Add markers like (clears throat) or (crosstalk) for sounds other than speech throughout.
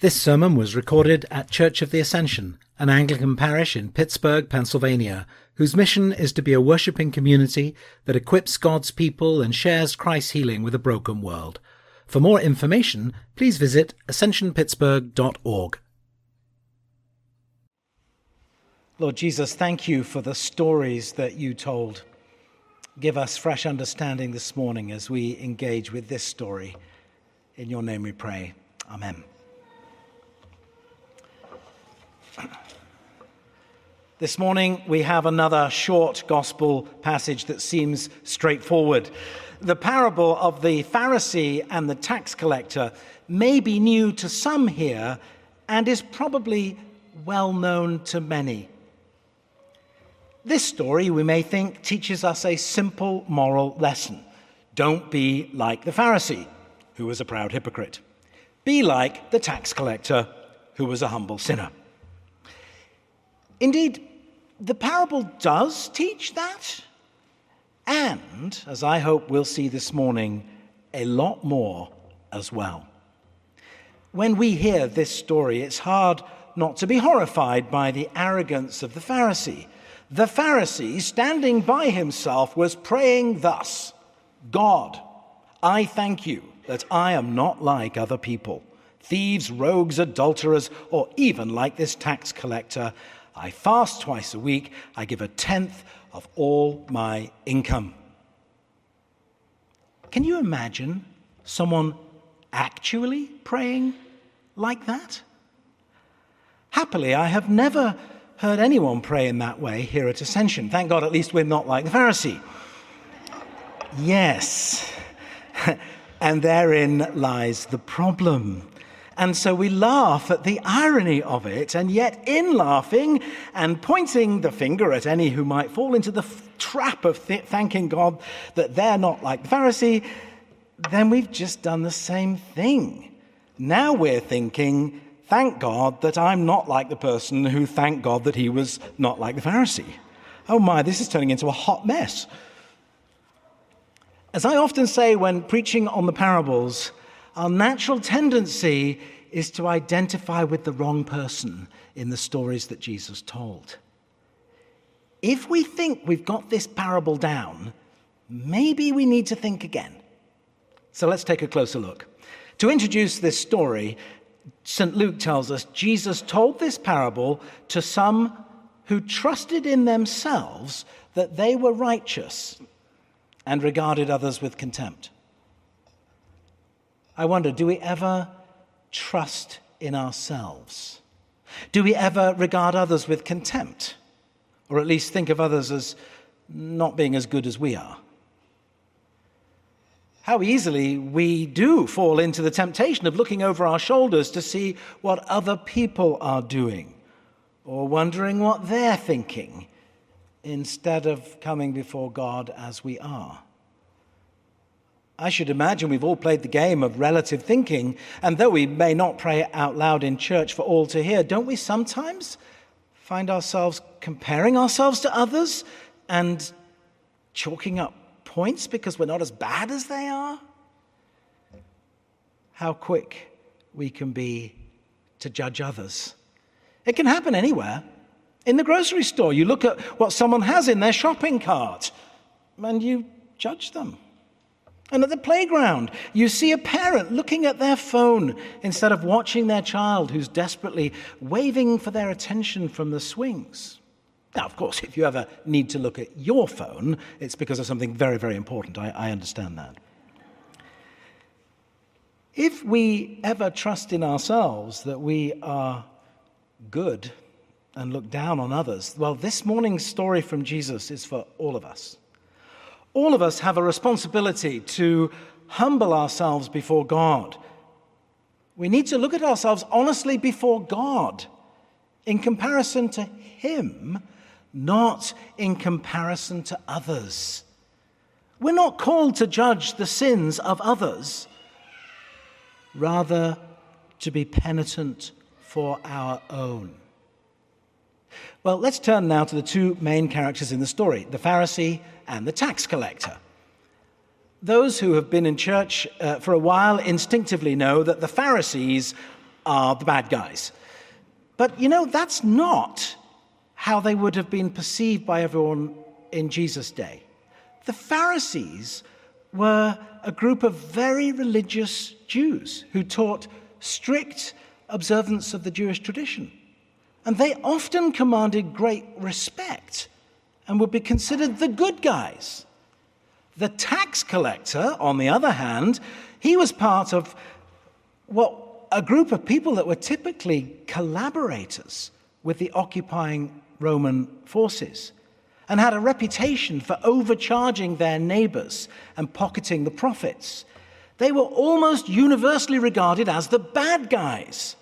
This sermon was recorded at Church of the Ascension, an Anglican parish in Pittsburgh, Pennsylvania, whose mission is to be a worshipping community that equips God's people and shares Christ's healing with a broken world. For more information, please visit ascensionpittsburgh.org. Lord Jesus, thank you for the stories that you told. Give us fresh understanding this morning as we engage with this story. In your name we pray. Amen. (clears throat) This morning, we have another short gospel passage that seems straightforward. The parable of the Pharisee and the tax collector may be new to some here and is probably well known to many. This story, we may think, teaches us a simple moral lesson. Don't be like the Pharisee, who was a proud hypocrite. Be like the tax collector, who was a humble sinner. Indeed, the parable does teach that. And, as I hope we'll see this morning, a lot more as well. When we hear this story, it's hard not to be horrified by the arrogance of the Pharisee. The Pharisee, standing by himself, was praying thus God, I thank you that I am not like other people, thieves, rogues, adulterers, or even like this tax collector. I fast twice a week. I give a tenth of all my income. Can you imagine someone actually praying like that? Happily, I have never heard anyone pray in that way here at Ascension. Thank God, at least we're not like the Pharisee. Yes. (laughs) and therein lies the problem. And so we laugh at the irony of it, and yet in laughing and pointing the finger at any who might fall into the f- trap of th- thanking God that they're not like the Pharisee, then we've just done the same thing. Now we're thinking, thank God that I'm not like the person who thanked God that he was not like the Pharisee. Oh my, this is turning into a hot mess. As I often say when preaching on the parables, our natural tendency is to identify with the wrong person in the stories that Jesus told. If we think we've got this parable down, maybe we need to think again. So let's take a closer look. To introduce this story, St. Luke tells us Jesus told this parable to some who trusted in themselves that they were righteous and regarded others with contempt. I wonder do we ever trust in ourselves? Do we ever regard others with contempt? Or at least think of others as not being as good as we are? How easily we do fall into the temptation of looking over our shoulders to see what other people are doing or wondering what they're thinking instead of coming before God as we are. I should imagine we've all played the game of relative thinking, and though we may not pray out loud in church for all to hear, don't we sometimes find ourselves comparing ourselves to others and chalking up points because we're not as bad as they are? How quick we can be to judge others. It can happen anywhere. In the grocery store, you look at what someone has in their shopping cart and you judge them. And at the playground, you see a parent looking at their phone instead of watching their child who's desperately waving for their attention from the swings. Now, of course, (laughs) if you ever need to look at your phone, it's because of something very, very important. I, I understand that. If we ever trust in ourselves that we are good and look down on others, well, this morning's story from Jesus is for all of us. All of us have a responsibility to humble ourselves before God. We need to look at ourselves honestly before God in comparison to Him, not in comparison to others. We're not called to judge the sins of others, rather, to be penitent for our own. Well, let's turn now to the two main characters in the story the Pharisee and the tax collector. Those who have been in church uh, for a while instinctively know that the Pharisees are the bad guys. But you know, that's not how they would have been perceived by everyone in Jesus' day. The Pharisees were a group of very religious Jews who taught strict observance of the Jewish tradition. And they often commanded great respect and would be considered the good guys. The tax collector, on the other hand, he was part of what a group of people that were typically collaborators with the occupying Roman forces and had a reputation for overcharging their neighbors and pocketing the profits. They were almost universally regarded as the bad guys.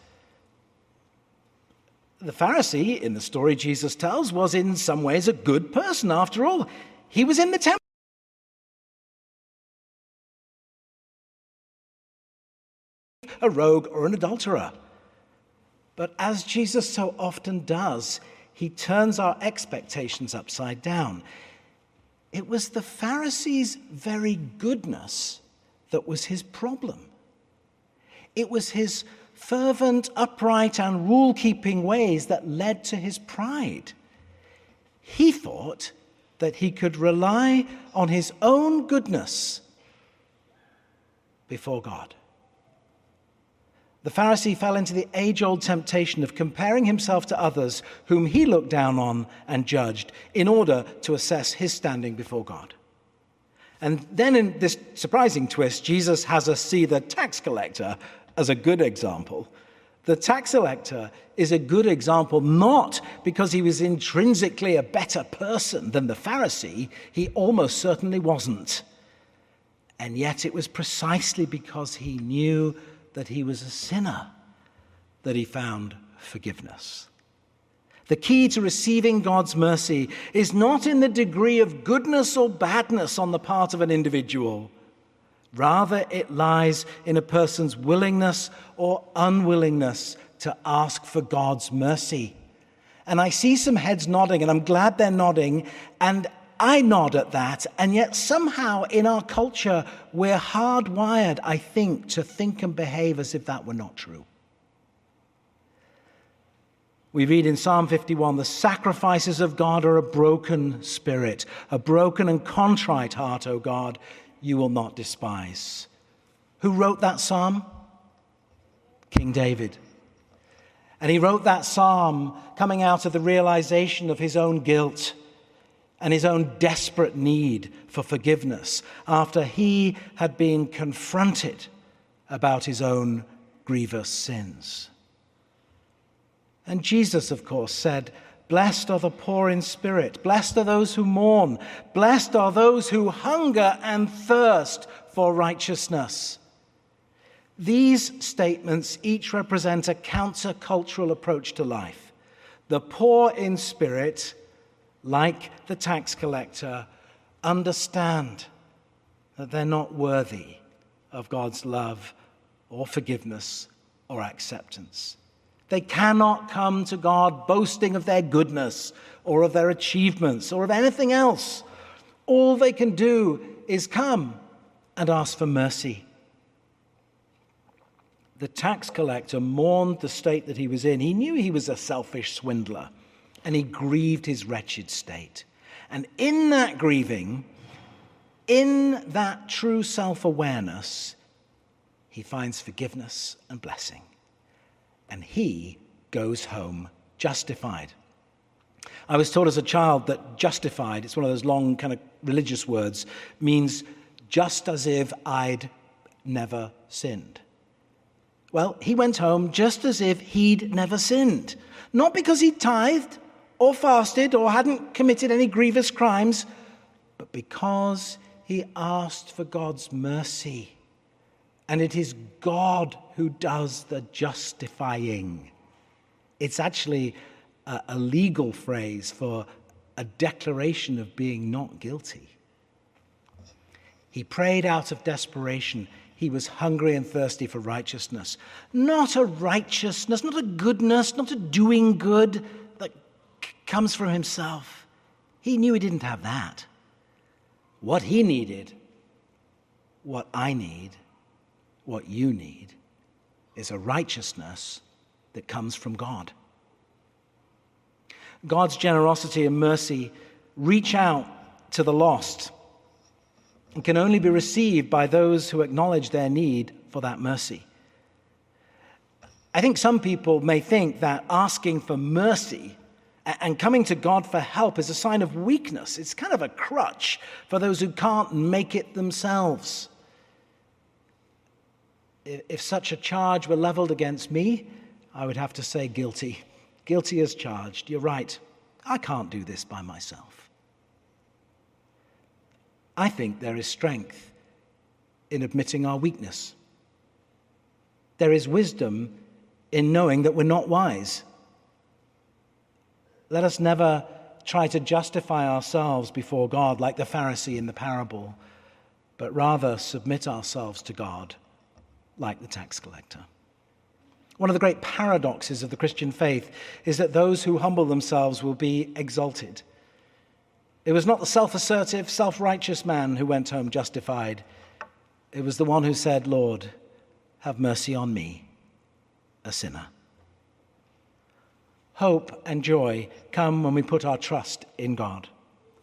The Pharisee, in the story Jesus tells, was in some ways a good person. After all, he was in the temple. a rogue, or an adulterer. But as Jesus so often does, he turns our expectations upside down. It was the Pharisees' very goodness that was his problem. It was his fervent, upright, and rule keeping ways that led to his pride. He thought that he could rely on his own goodness before God. The Pharisee fell into the age old temptation of comparing himself to others whom he looked down on and judged in order to assess his standing before God. And then, in this surprising twist, Jesus has us see the tax collector as a good example. The tax collector is a good example not because he was intrinsically a better person than the Pharisee, he almost certainly wasn't. And yet, it was precisely because he knew that he was a sinner that he found forgiveness. The key to receiving God's mercy is not in the degree of goodness or badness on the part of an individual. Rather, it lies in a person's willingness or unwillingness to ask for God's mercy. And I see some heads nodding, and I'm glad they're nodding. And I nod at that, and yet somehow in our culture, we're hardwired, I think, to think and behave as if that were not true. We read in Psalm 51 the sacrifices of God are a broken spirit, a broken and contrite heart, O God, you will not despise. Who wrote that psalm? King David. And he wrote that psalm coming out of the realization of his own guilt and his own desperate need for forgiveness after he had been confronted about his own grievous sins. And Jesus, of course, said, Blessed are the poor in spirit, blessed are those who mourn, blessed are those who hunger and thirst for righteousness. These statements each represent a countercultural approach to life. The poor in spirit like the tax collector, understand that they're not worthy of God's love or forgiveness or acceptance. They cannot come to God boasting of their goodness or of their achievements or of anything else. All they can do is come and ask for mercy. The tax collector mourned the state that he was in. He knew he was a selfish swindler and he grieved his wretched state. And in that grieving, in that true self awareness, he finds forgiveness and blessing. And he goes home justified. I was taught as a child that justified, it's one of those long kind of religious words, means just as if I'd never sinned. Well, he went home just as if he'd never sinned. Not because he tithed, or fasted or hadn't committed any grievous crimes, but because he asked for God's mercy. And it is God who does the justifying. It's actually a, a legal phrase for a declaration of being not guilty. He prayed out of desperation. He was hungry and thirsty for righteousness. Not a righteousness, not a goodness, not a doing good that comes from himself. He knew he didn't have that. What he needed, what I need, what you need, is a righteousness that comes from God. God's generosity and mercy reach out to the lost and can only be received by those who acknowledge their need for that mercy. I think some people may think that asking for mercy and coming to God for help is a sign of weakness. It's kind of a crutch for those who can't make it themselves. If such a charge were leveled against me, I would have to say guilty. Guilty as charged. You're right. I can't do this by myself. I think there is strength in admitting our weakness. There is wisdom in knowing that we're not wise. Let us never try to justify ourselves before God like the Pharisee in the parable, but rather submit ourselves to God like the tax collector. One of the great paradoxes of the Christian faith is that those who humble themselves will be exalted. It was not the self assertive, self righteous man who went home justified. It was the one who said, Lord, have mercy on me, a sinner. Hope and joy come when we put our trust in God.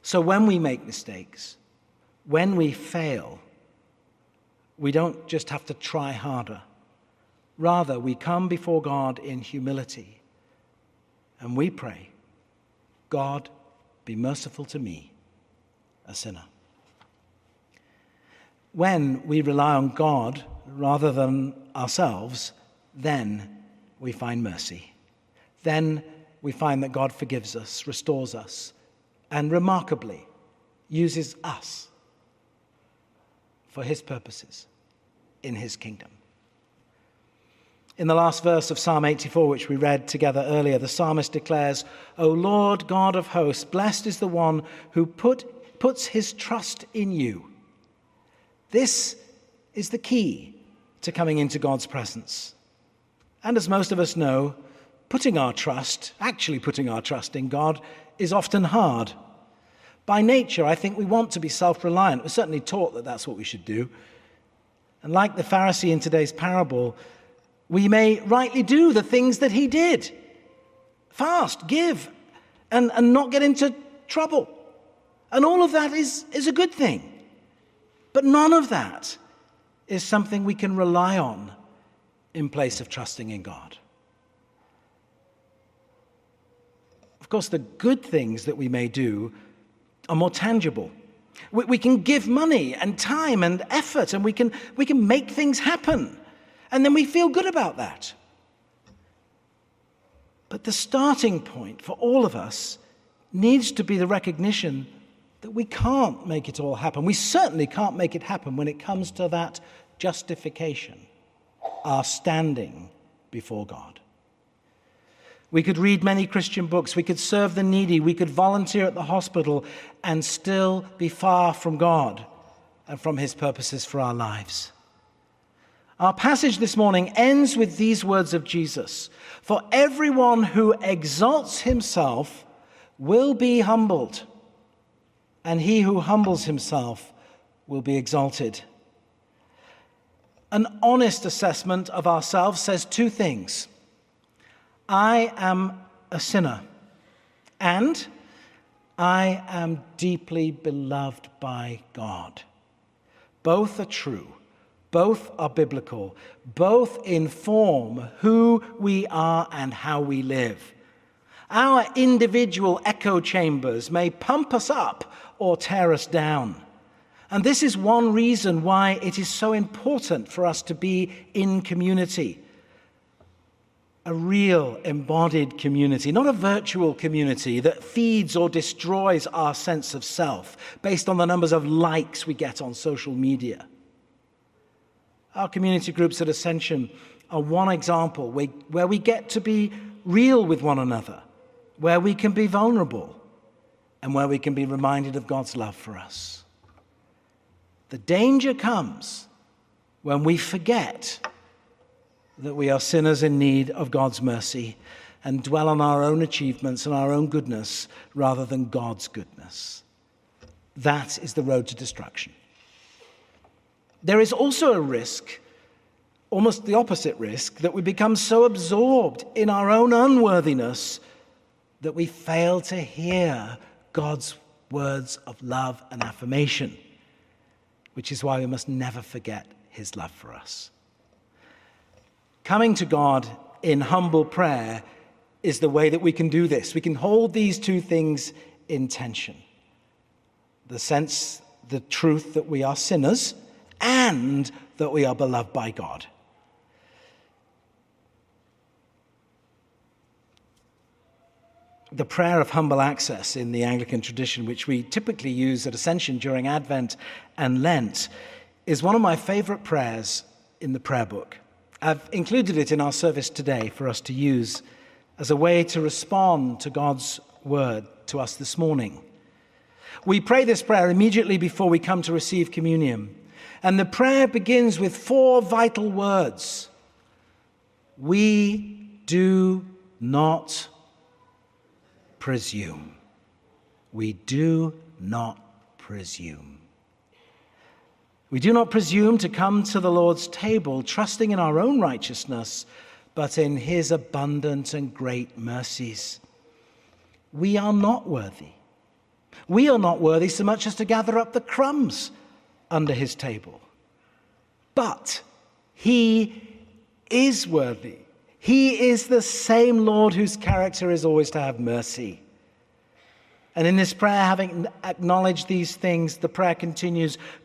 So when we make mistakes, when we fail, we don't just have to try harder. Rather, we come before God in humility and we pray, God, be merciful to me, a sinner. When we rely on God rather than ourselves, then we find mercy. Then we find that God forgives us, restores us, and remarkably uses us for his purposes in his kingdom. In the last verse of Psalm 84, which we read together earlier, the psalmist declares, O Lord God of hosts, blessed is the one who put, puts his trust in you. This is the key to coming into God's presence. And as most of us know, putting our trust, actually putting our trust in God, is often hard. By nature, I think we want to be self reliant. We're certainly taught that that's what we should do. And like the Pharisee in today's parable, we may rightly do the things that he did fast, give, and, and not get into trouble. And all of that is, is a good thing. But none of that is something we can rely on in place of trusting in God. Of course, the good things that we may do are more tangible. We, we can give money and time and effort, and we can, we can make things happen. And then we feel good about that. But the starting point for all of us needs to be the recognition that we can't make it all happen. We certainly can't make it happen when it comes to that justification, our standing before God. We could read many Christian books. We could serve the needy. We could volunteer at the hospital and still be far from God and from His purposes for our lives. Our passage this morning ends with these words of Jesus For everyone who exalts himself will be humbled, and he who humbles himself will be exalted. An honest assessment of ourselves says two things. I am a sinner, and I am deeply beloved by God. Both are true, both are biblical, both inform who we are and how we live. Our individual echo chambers may pump us up or tear us down. And this is one reason why it is so important for us to be in community a real embodied community, not a virtual community that feeds or destroys our sense of self based on the numbers of likes we get on social media. Our community groups at Ascension are one example where we get to be real with one another, where we can be vulnerable, and where we can be reminded of God's love for us. The danger comes when we forget that we are sinners in need of God's mercy and dwell on our own achievements and our own goodness rather than God's goodness. That is the road to destruction. There is also a risk almost the opposite risk that we become so absorbed in our own unworthiness that we fail to hear God's words of love and affirmation, which is why we must never forget his love for us. Coming to God in humble prayer is the way that we can do this. We can hold these two things in tension the sense, the truth that we are sinners, and that we are beloved by God. the prayer of humble access in the Anglican tradition, which we typically use at Ascension during Advent and Lent, is one of my favorite prayers in the prayer book. I've included it in our service today for us to use as a way to respond to God's word to us this morning. We pray this prayer immediately before we come to receive communion. And the prayer begins with four vital words We do not presume. We do not presume. We do not presume to come to the Lord's table trusting in our own righteousness, but in his abundant and great mercies. We are not worthy. We are not worthy so much as to gather up the crumbs under his table. But he is worthy he is the same Lord whose character is always to have mercy. And in this prayer, having acknowledged these things, the prayer continues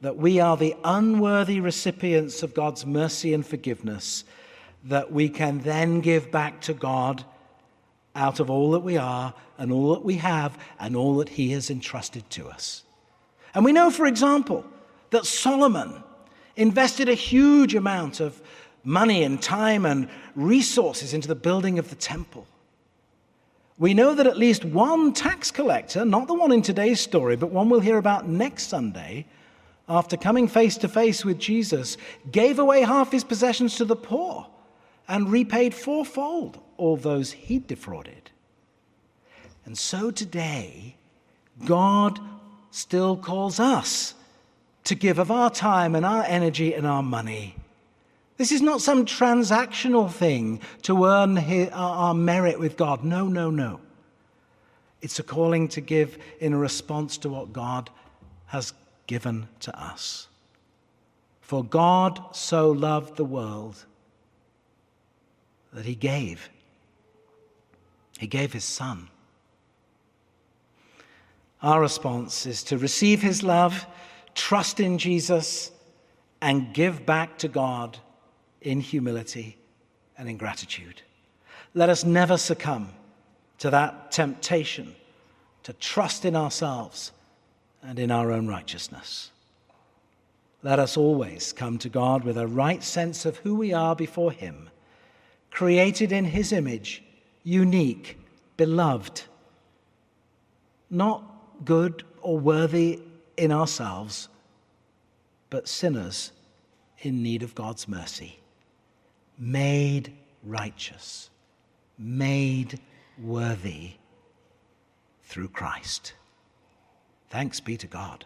that we are the unworthy recipients of God's mercy and forgiveness that we can then give back to God out of all that we are and all that we have and all that he has entrusted to us. And we know, for example, that Solomon invested a huge amount of money and time and resources into the building of the temple we know that at least one tax collector, not the one in today's story, but one we'll hear about next Sunday, after coming face to face with Jesus, gave away half his possessions to the poor and repaid fourfold all those he'd defrauded. And so today, God still calls us to give of our time and our energy and our money this is not some transactional thing to earn our merit with God. No, no, no. It's a calling to give in response to what God has given to us. For God so loved the world that he gave. He gave his son. Our response is to receive his love, trust in Jesus, and give back to God in humility and in gratitude. Let us never succumb to that temptation to trust in ourselves and in our own righteousness. Let us always come to God with a right sense of who we are before Him, created in His image, unique, beloved, not good or worthy in ourselves, but sinners in need of God's mercy made righteous, made worthy through Christ. Thanks be to God.